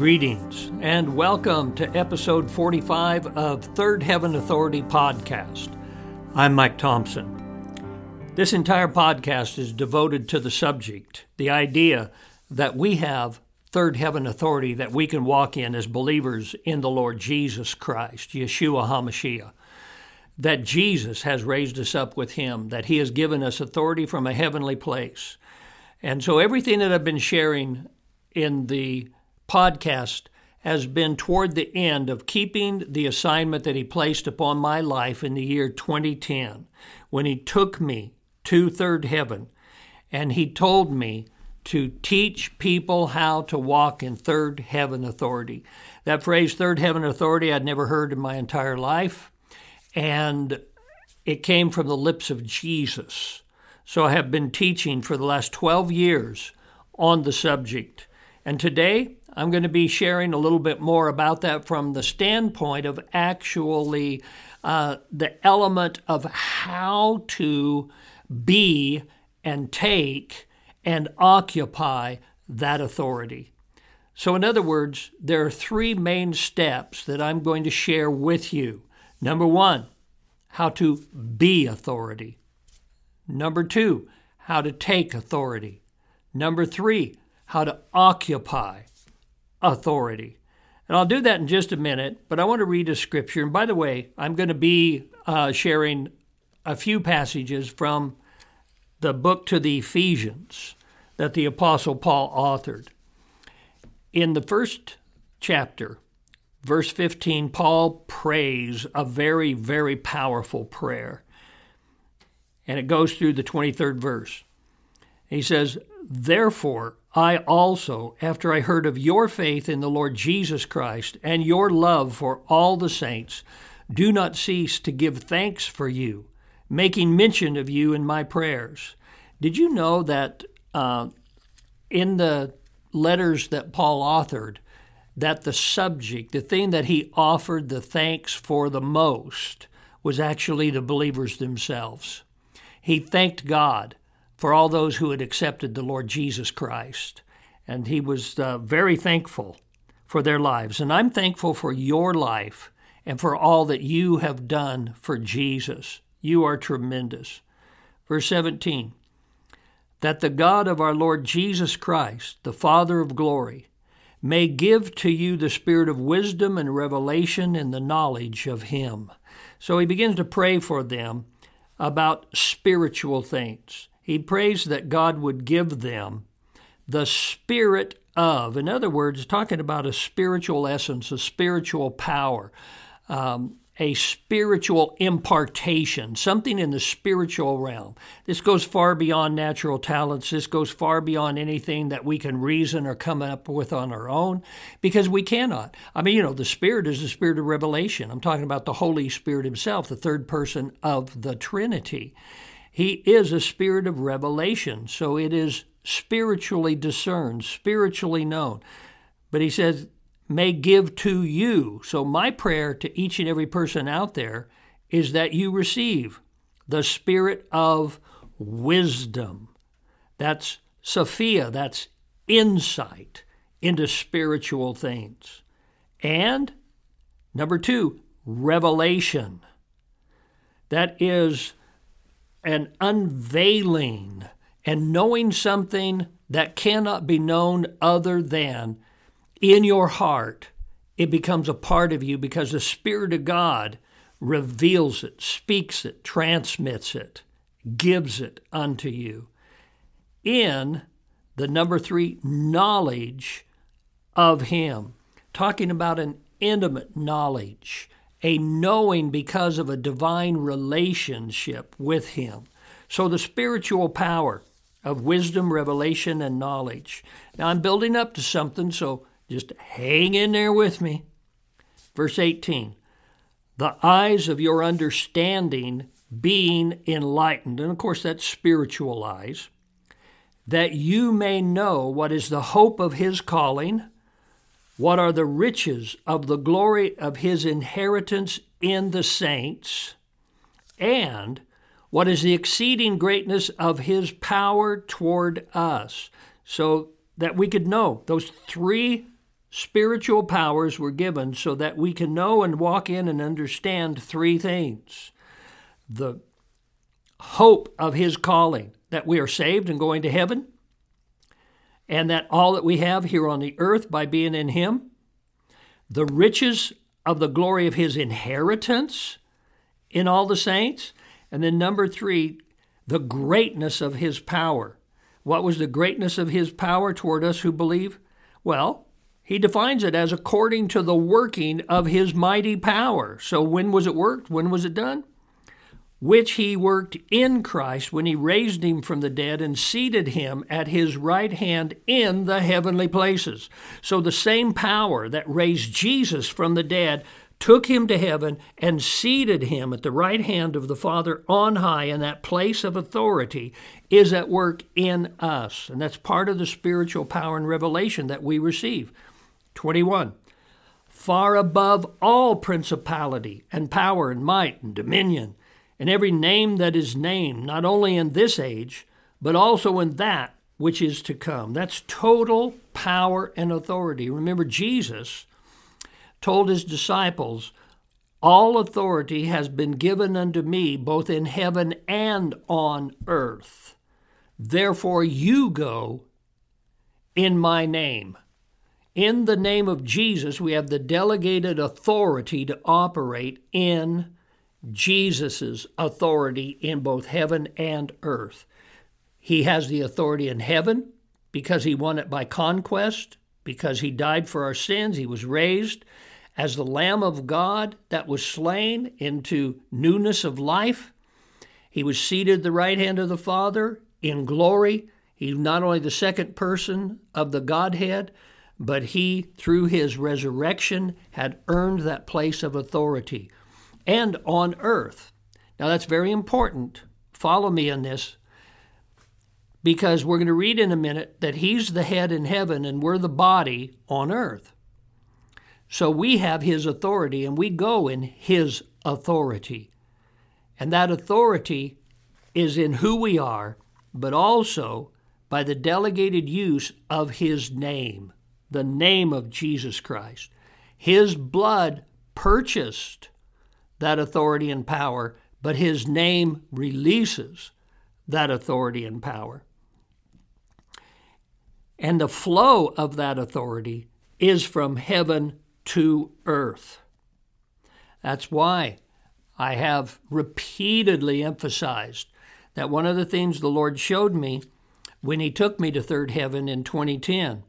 Greetings and welcome to episode 45 of Third Heaven Authority podcast. I'm Mike Thompson. This entire podcast is devoted to the subject, the idea that we have third heaven authority that we can walk in as believers in the Lord Jesus Christ, Yeshua HaMashiach. That Jesus has raised us up with him, that he has given us authority from a heavenly place. And so everything that I've been sharing in the podcast has been toward the end of keeping the assignment that he placed upon my life in the year 2010 when he took me to third heaven and he told me to teach people how to walk in third heaven authority. That phrase, third heaven authority, I'd never heard in my entire life. And it came from the lips of Jesus. So I have been teaching for the last 12 years on the subject. And today I'm going to be sharing a little bit more about that from the standpoint of actually uh, the element of how to be and take and occupy that authority. So, in other words, there are three main steps that I'm going to share with you. Number one, how to be authority. Number two, how to take authority. Number three, how to occupy authority. And I'll do that in just a minute, but I want to read a scripture. And by the way, I'm going to be uh, sharing a few passages from the book to the Ephesians that the Apostle Paul authored. In the first chapter, verse 15, Paul prays a very, very powerful prayer. And it goes through the 23rd verse. He says, Therefore, I also, after I heard of your faith in the Lord Jesus Christ and your love for all the saints, do not cease to give thanks for you, making mention of you in my prayers. Did you know that uh, in the letters that Paul authored, that the subject, the thing that he offered the thanks for the most, was actually the believers themselves? He thanked God for all those who had accepted the Lord Jesus Christ. And he was uh, very thankful for their lives. And I'm thankful for your life and for all that you have done for Jesus. You are tremendous. Verse 17 That the God of our Lord Jesus Christ, the Father of glory, may give to you the spirit of wisdom and revelation in the knowledge of Him. So he begins to pray for them about spiritual things. He prays that God would give them the spirit of, in other words, talking about a spiritual essence, a spiritual power, um, a spiritual impartation, something in the spiritual realm. This goes far beyond natural talents. This goes far beyond anything that we can reason or come up with on our own because we cannot. I mean, you know, the Spirit is the Spirit of revelation. I'm talking about the Holy Spirit Himself, the third person of the Trinity. He is a spirit of revelation, so it is spiritually discerned, spiritually known. But he says, may give to you. So, my prayer to each and every person out there is that you receive the spirit of wisdom. That's Sophia, that's insight into spiritual things. And number two, revelation. That is an unveiling and knowing something that cannot be known other than in your heart, it becomes a part of you because the Spirit of God reveals it, speaks it, transmits it, gives it unto you. In the number three, knowledge of Him, talking about an intimate knowledge a knowing because of a divine relationship with Him. So the spiritual power of wisdom, revelation, and knowledge. Now I'm building up to something, so just hang in there with me. Verse 18 The eyes of your understanding being enlightened, and of course that's spiritual eyes, that you may know what is the hope of His calling what are the riches of the glory of his inheritance in the saints? And what is the exceeding greatness of his power toward us? So that we could know those three spiritual powers were given so that we can know and walk in and understand three things the hope of his calling, that we are saved and going to heaven, and that all that we have here on the earth by being in him, the riches of the glory of his inheritance in all the saints, and then number three, the greatness of his power. What was the greatness of his power toward us who believe? Well, he defines it as according to the working of his mighty power. So when was it worked? When was it done? Which he worked in Christ when he raised him from the dead and seated him at his right hand in the heavenly places. So the same power that raised Jesus from the dead took him to heaven and seated him at the right hand of the Father on high in that place of authority is at work in us. And that's part of the spiritual power and revelation that we receive. 21. Far above all principality and power and might and dominion, and every name that is named, not only in this age, but also in that which is to come. That's total power and authority. Remember, Jesus told his disciples, All authority has been given unto me, both in heaven and on earth. Therefore, you go in my name. In the name of Jesus, we have the delegated authority to operate in Jesus' authority in both heaven and earth. He has the authority in heaven because he won it by conquest, because he died for our sins, he was raised as the Lamb of God that was slain into newness of life. He was seated at the right hand of the Father in glory. He's not only the second person of the Godhead, but he, through his resurrection, had earned that place of authority. And on earth. Now, that's very important. Follow me on this because we're going to read in a minute that he's the head in heaven and we're the body on earth. So we have his authority and we go in his authority. And that authority is in who we are, but also by the delegated use of his name the name of Jesus Christ. His blood purchased that authority and power, but his name releases that authority and power. And the flow of that authority is from heaven to earth. That's why I have repeatedly emphasized that one of the things the Lord showed me when He took me to third heaven in 2010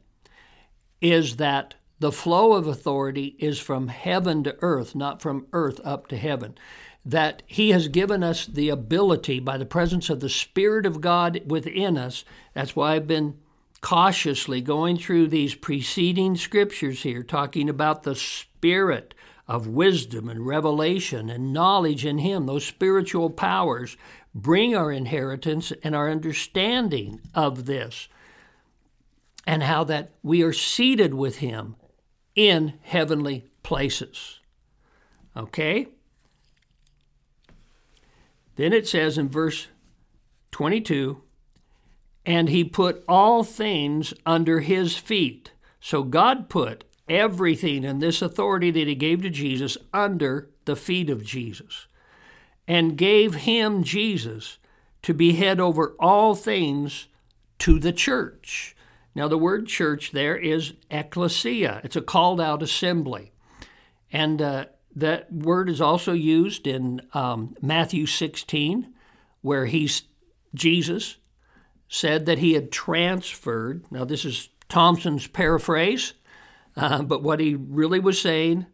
is that the flow of authority is from heaven to earth, not from earth up to heaven. That He has given us the ability by the presence of the Spirit of God within us. That's why I've been cautiously going through these preceding scriptures here, talking about the Spirit of wisdom and revelation and knowledge in Him. Those spiritual powers bring our inheritance and our understanding of this and how that we are seated with him in heavenly places. Okay? Then it says in verse 22 and he put all things under his feet. So God put everything in this authority that he gave to Jesus under the feet of Jesus and gave him, Jesus, to be head over all things to the church now, the word church there is ecclesia, it's a called out assembly. And uh, that word is also used in um, Matthew 16, where he's, Jesus said that he had transferred. Now, this is Thompson's paraphrase, uh, but what he really was saying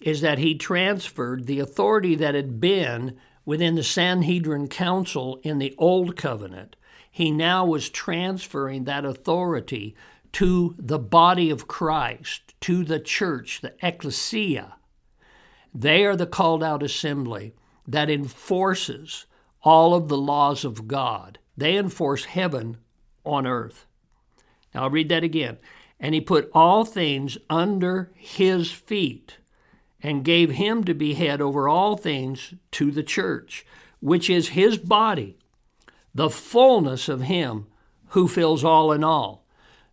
is that he transferred the authority that had been within the Sanhedrin Council in the Old Covenant he now was transferring that authority to the body of Christ, to the church, the ecclesia. They are the called out assembly that enforces all of the laws of God. They enforce heaven on earth. Now I'll read that again. And he put all things under his feet and gave him to be head over all things to the church, which is his body the fullness of Him who fills all in all.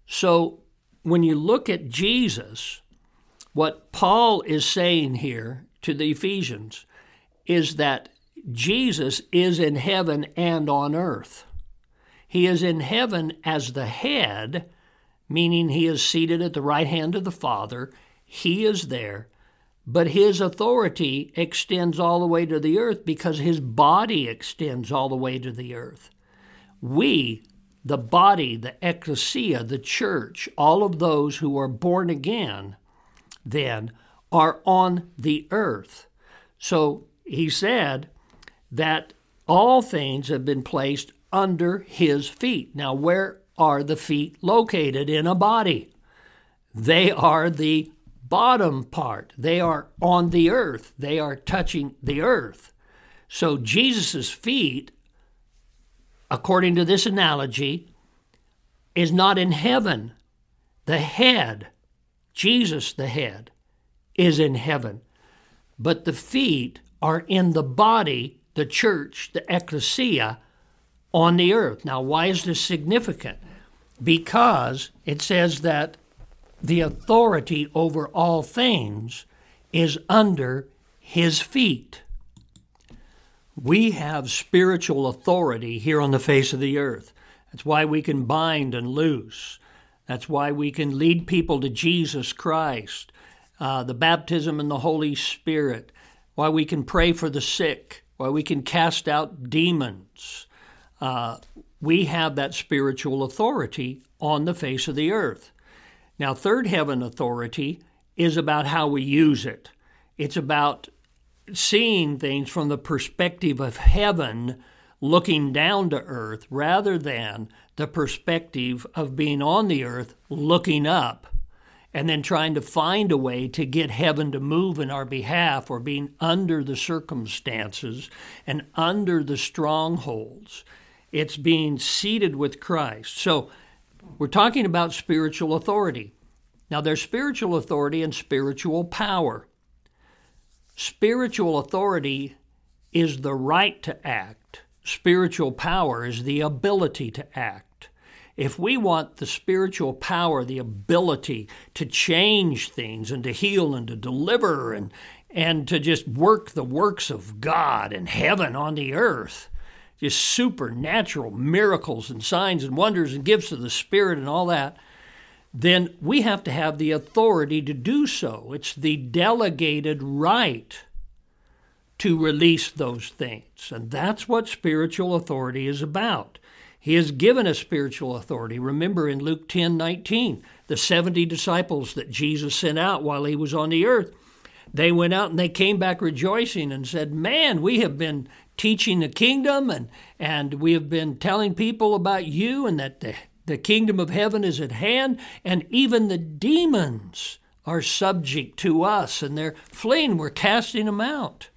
So when you look at Jesus, what Paul is saying here to the Ephesians is that Jesus is in heaven and on earth. He is in heaven as the head, meaning he is seated at the right hand of the Father. He is there, but his authority extends all the way to the earth because his body extends all the way to the earth. We, the body, the ecclesia, the church, all of those who are born again, then are on the earth. So he said that all things have been placed under his feet. Now, where are the feet located in a body? They are the bottom part. They are on the earth. They are touching the earth. So Jesus' feet, according to this analogy, is not in heaven. The head, Jesus the head, is in heaven. But the feet are in the body, the church, the ecclesia, on the earth. Now, why is this significant? Because it says that the authority over all things is under his feet. We have spiritual authority here on the face of the earth. That's why we can bind and loose. That's why we can lead people to Jesus Christ, uh, the baptism in the Holy Spirit, why we can pray for the sick, why we can cast out demons. Uh, we have that spiritual authority on the face of the earth. Now, third heaven authority is about how we use it. It's about seeing things from the perspective of heaven looking down to earth rather than the perspective of being on the earth looking up and then trying to find a way to get heaven to move in our behalf or being under the circumstances and under the strongholds. It's being seated with Christ. So we're talking about spiritual authority. Now, there's spiritual authority and spiritual power. Spiritual authority is the right to act, spiritual power is the ability to act. If we want the spiritual power, the ability to change things and to heal and to deliver and, and to just work the works of God and heaven on the earth, just supernatural miracles and signs and wonders and gifts of the Spirit and all that, then we have to have the authority to do so. It's the delegated right to release those things. And that's what spiritual authority is about. He has given us spiritual authority. Remember in Luke 10 19, the 70 disciples that Jesus sent out while he was on the earth, they went out and they came back rejoicing and said, Man, we have been teaching the kingdom and, and we have been telling people about you and that the, the kingdom of heaven is at hand, and even the demons are subject to us and they're fleeing. We're casting them out.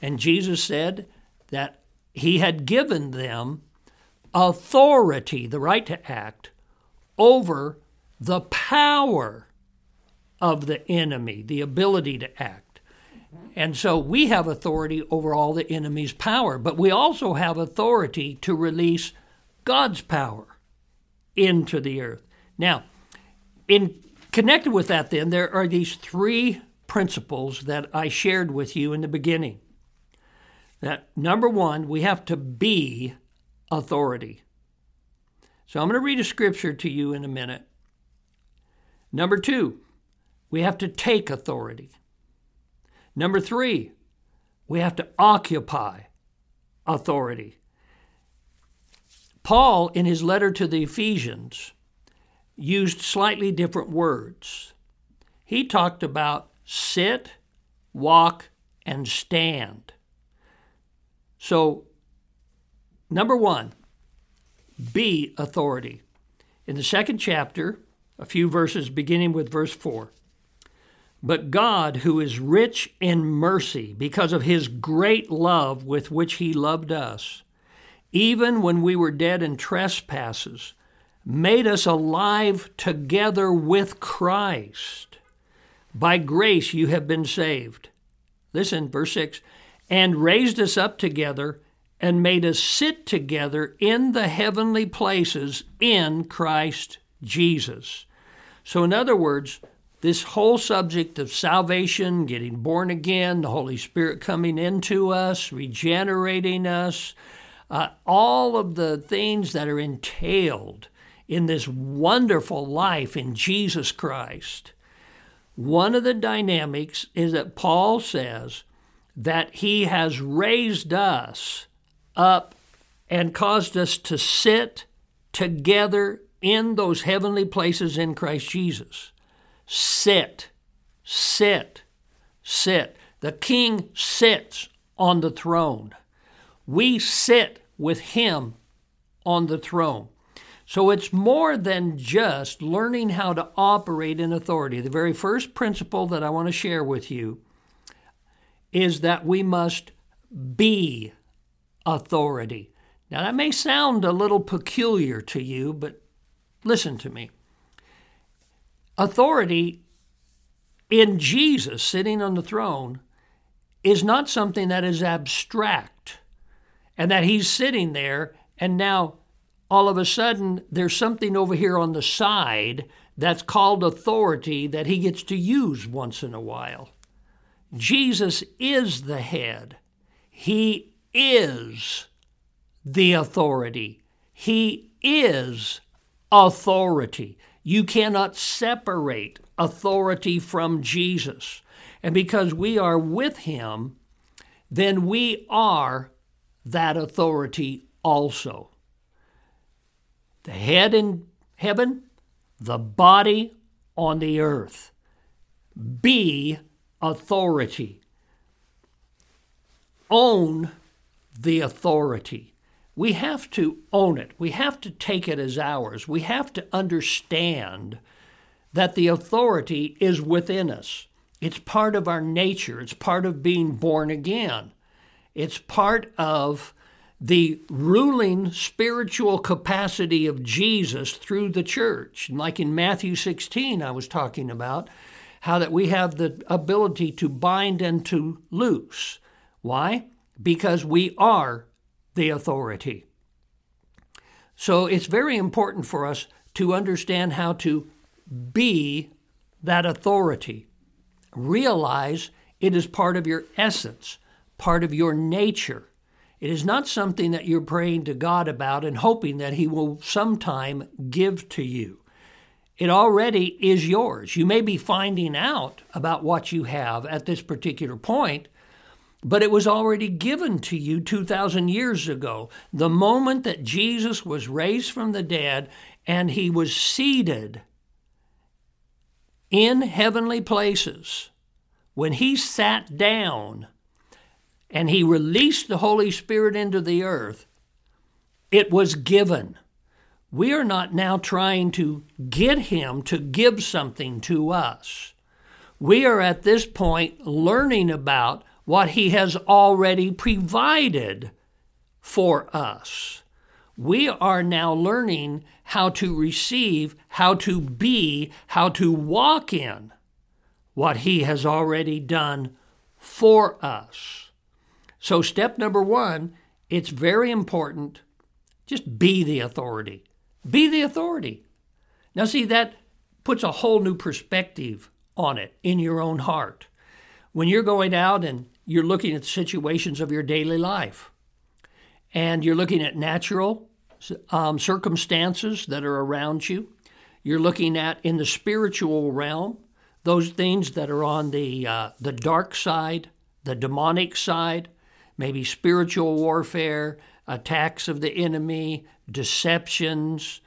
And Jesus said that he had given them authority, the right to act, over the power of the enemy, the ability to act. And so we have authority over all the enemy's power, but we also have authority to release God's power into the earth. Now, in connected with that then there are these three principles that I shared with you in the beginning. That number 1, we have to be authority. So I'm going to read a scripture to you in a minute. Number two, we have to take authority. Number three, we have to occupy authority. Paul, in his letter to the Ephesians, used slightly different words. He talked about sit, walk, and stand. So Number one, be authority. In the second chapter, a few verses beginning with verse 4. But God, who is rich in mercy because of his great love with which he loved us, even when we were dead in trespasses, made us alive together with Christ. By grace you have been saved. Listen, verse 6 and raised us up together and made us sit together in the heavenly places in Christ Jesus, So, in other words, this whole subject of salvation, getting born again, the Holy Spirit coming into us, regenerating us, uh, all of the things that are entailed in this wonderful life in Jesus Christ. One of the dynamics is that Paul says that he has raised us up and caused us to sit together in those heavenly places in Christ Jesus. Sit, sit, sit. The king sits on the throne. We sit with him on the throne. So it's more than just learning how to operate in authority. The very first principle that I want to share with you is that we must be authority. Now, that may sound a little peculiar to you, but listen to me. Authority in Jesus sitting on the throne is not something that is abstract and that he's sitting there and now all of a sudden there's something over here on the side that's called authority that he gets to use once in a while. Jesus is the head. He is the authority. He is authority. You cannot separate authority from Jesus. And because we are with him, then we are that authority also. The head in heaven, the body on the earth. Be authority. Own the authority. We have to own it. We have to take it as ours. We have to understand that the authority is within us. It's part of our nature, it's part of being born again, it's part of the ruling spiritual capacity of Jesus through the church. Like in Matthew 16, I was talking about, how that we have the ability to bind and to loose. Why? Because we are the authority. So it's very important for us to understand how to be that authority. Realize it is part of your essence, part of your nature. It is not something that you're praying to God about and hoping that He will sometime give to you. It already is yours. You may be finding out about what you have at this particular point, but it was already given to you 2,000 years ago. The moment that Jesus was raised from the dead and he was seated in heavenly places, when he sat down and he released the Holy Spirit into the earth, it was given. We are not now trying to get him to give something to us. We are at this point learning about what he has already provided for us. We are now learning how to receive, how to be, how to walk in what he has already done for us. So, step number one, it's very important just be the authority. Be the authority. Now, see, that puts a whole new perspective on it in your own heart. When you're going out and you're looking at the situations of your daily life, and you're looking at natural um, circumstances that are around you, you're looking at in the spiritual realm those things that are on the uh, the dark side, the demonic side, maybe spiritual warfare, attacks of the enemy, deceptions,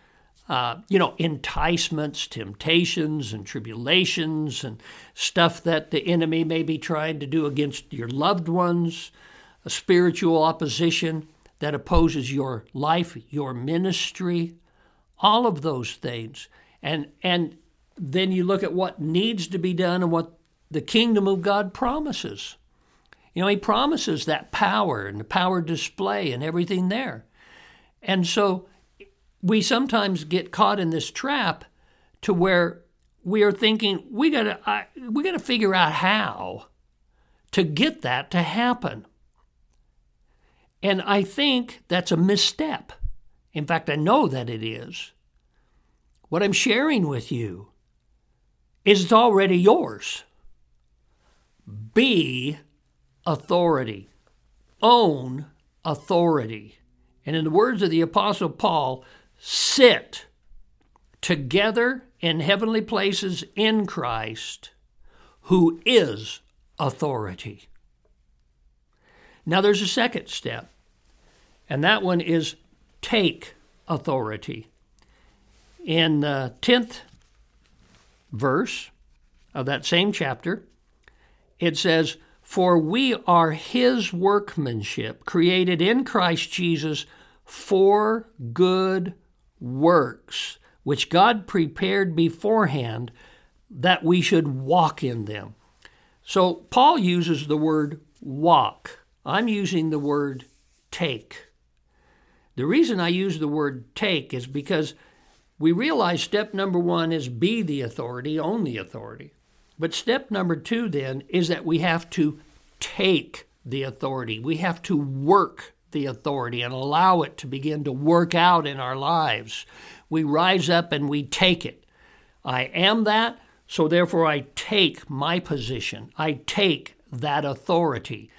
uh, you know, enticements, temptations, and tribulations, and stuff that the enemy may be trying to do against your loved ones, a spiritual opposition that opposes your life, your ministry, all of those things. And, and then you look at what needs to be done and what the kingdom of God promises. You know, he promises that power and the power display and everything there. And so we sometimes get caught in this trap to where we are thinking we got to we got to figure out how to get that to happen. And I think that's a misstep. In fact, I know that it is. What I'm sharing with you is it's already yours. Be authority, own authority. And in the words of the Apostle Paul, sit together in heavenly places in Christ, who is authority. Now there's a second step, and that one is take authority. In the 10th verse of that same chapter, it says, For we are his workmanship, created in Christ Jesus for good works, which God prepared beforehand that we should walk in them. So Paul uses the word walk. I'm using the word take. The reason I use the word take is because we realize step number one is be the authority, own the authority. But step number two then is that we have to take the authority. We have to work the authority and allow it to begin to work out in our lives. We rise up and we take it. I am that, so therefore I take my position. I take that authority.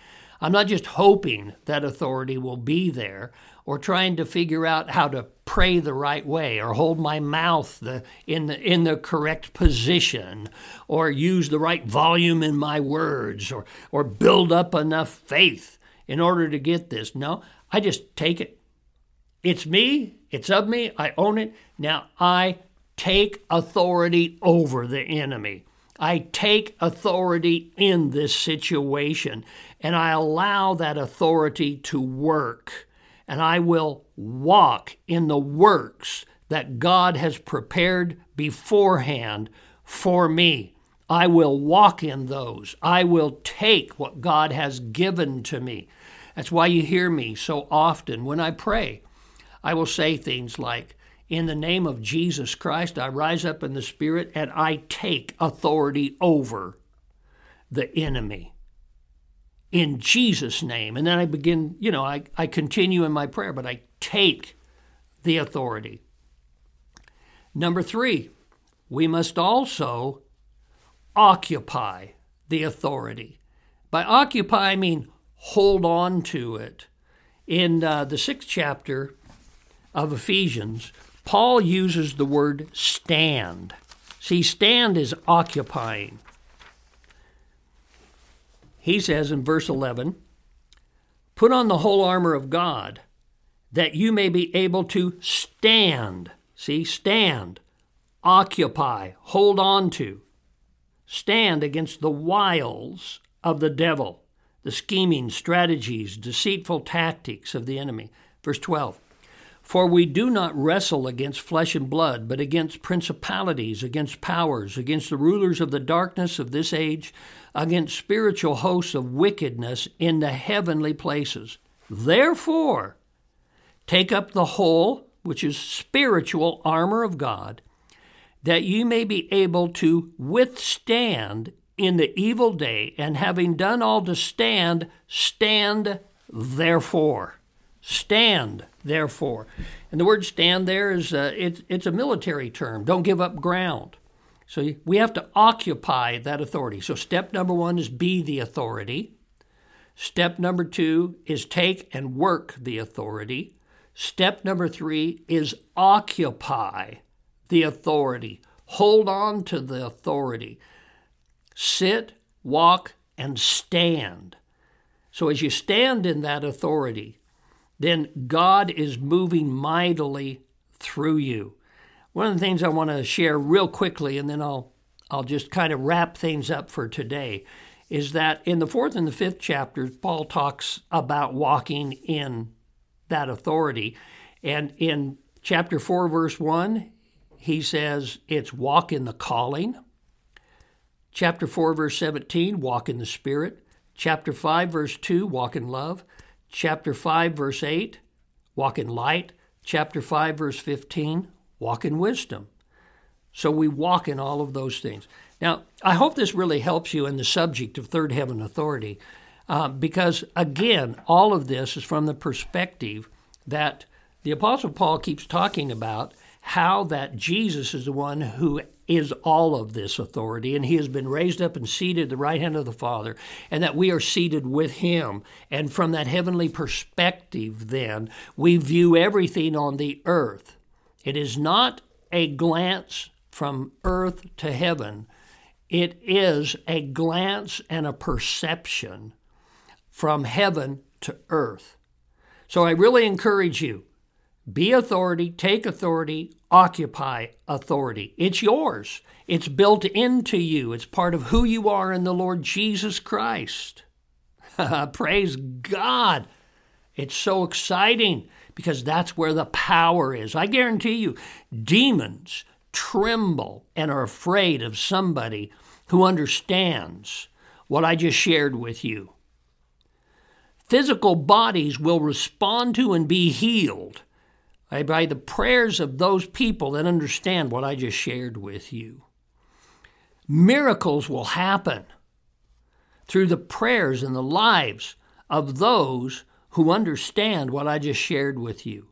I'm not just hoping that authority will be there or trying to figure out how to pray the right way or hold my mouth the, in, the, in the correct position or use the right volume in my words or, or build up enough faith in order to get this. No, I just take it. It's me, it's of me, I own it. Now I take authority over the enemy. I take authority in this situation and I allow that authority to work. And I will walk in the works that God has prepared beforehand for me. I will walk in those. I will take what God has given to me. That's why you hear me so often when I pray. I will say things like, in the name of Jesus Christ, I rise up in the Spirit and I take authority over the enemy. In Jesus' name. And then I begin, you know, I, I continue in my prayer, but I take the authority. Number three, we must also occupy the authority. By occupy, I mean hold on to it. In uh, the sixth chapter of Ephesians, Paul uses the word stand. See, stand is occupying. He says in verse 11, Put on the whole armor of God, that you may be able to stand. See, stand, occupy, hold on to. Stand against the wiles of the devil, the scheming, strategies, deceitful tactics of the enemy. Verse 12 for we do not wrestle against flesh and blood, but against principalities, against powers, against the rulers of the darkness of this age, against spiritual hosts of wickedness in the heavenly places. Therefore, take up the whole, which is spiritual armor of God, that you may be able to withstand in the evil day, and having done all to stand, stand therefore. Stand, therefore. And the word stand there is uh, it's, it's a military term. Don't give up ground. So we have to occupy that authority. So step number one is be the authority. Step number two is take and work the authority. Step number three is occupy the authority. Hold on to the authority. Sit, walk, and stand. So as you stand in that authority, then God is moving mightily through you. One of the things I want to share real quickly, and then I'll I'll just kind of wrap things up for today, is that in the fourth and the fifth chapters, Paul talks about walking in that authority. And in chapter 4, verse 1, he says it's walk in the calling. Chapter 4, verse 17, walk in the Spirit. Chapter 5, verse 2, walk in love chapter 5, verse 8, walk in light. Chapter 5, verse 15, walk in wisdom. So we walk in all of those things. Now, I hope this really helps you in the subject of third heaven authority, uh, because again, all of this is from the perspective that the Apostle Paul keeps talking about how that Jesus is the one who is all of this authority, and he has been raised up and seated at the right hand of the Father, and that we are seated with him. And from that heavenly perspective, then, we view everything on the earth. It is not a glance from earth to heaven, it is a glance and a perception from heaven to earth. So I really encourage you be authority, take authority, occupy authority. It's yours. It's built into you. It's part of who you are in the Lord Jesus Christ. Praise God. It's so exciting because that's where the power is. I guarantee you, demons tremble and are afraid of somebody who understands what I just shared with you. Physical bodies will respond to and be healed by the prayers of those people that understand what I just shared with you. Miracles will happen through the prayers and the lives of those who understand what I just shared with you.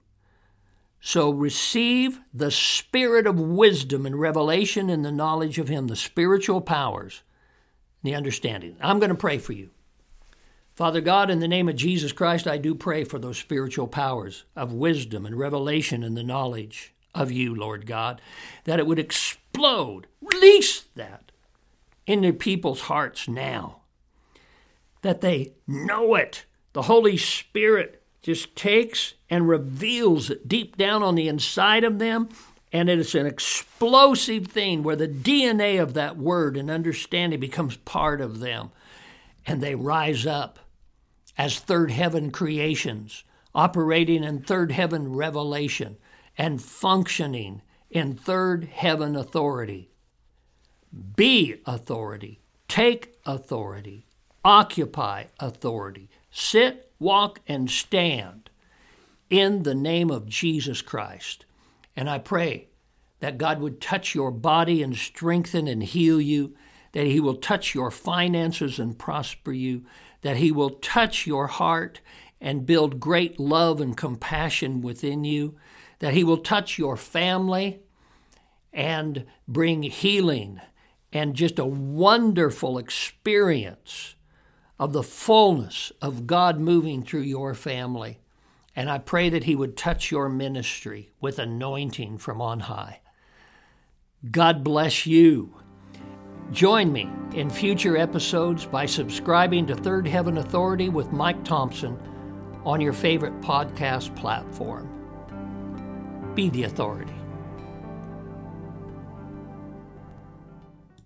So receive the spirit of wisdom and revelation and the knowledge of Him, the spiritual powers, the understanding. I'm going to pray for you. Father God, in the name of Jesus Christ, I do pray for those spiritual powers of wisdom and revelation and the knowledge of you, Lord God, that it would explode, release that into people's hearts now, that they know it. The Holy Spirit just takes and reveals it deep down on the inside of them, and it is an explosive thing where the DNA of that word and understanding becomes part of them, and they rise up as third heaven creations, operating in third heaven revelation, and functioning in third heaven authority. Be authority, take authority, occupy authority, sit, walk, and stand in the name of Jesus Christ. And I pray that God would touch your body and strengthen and heal you, that He will touch your finances and prosper you, that He will touch your heart and build great love and compassion within you, that He will touch your family and bring healing and just a wonderful experience of the fullness of God moving through your family. And I pray that He would touch your ministry with anointing from on high. God bless you. Join me in future episodes by subscribing to Third Heaven Authority with Mike Thompson on your favorite podcast platform. Be the authority.